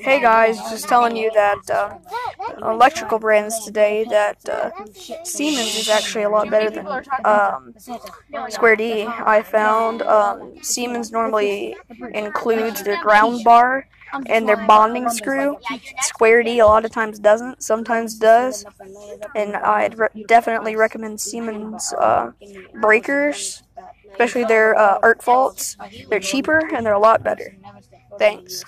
Hey guys, just telling you that uh, electrical brands today that uh, Siemens is actually a lot better than um, Square D. I found um, Siemens normally includes their ground bar and their bonding screw. Square D a lot of times doesn't, sometimes does, and I'd re definitely recommend Siemens uh, breakers, especially their uh, Arc Faults. They're cheaper and they're a lot better. Thanks.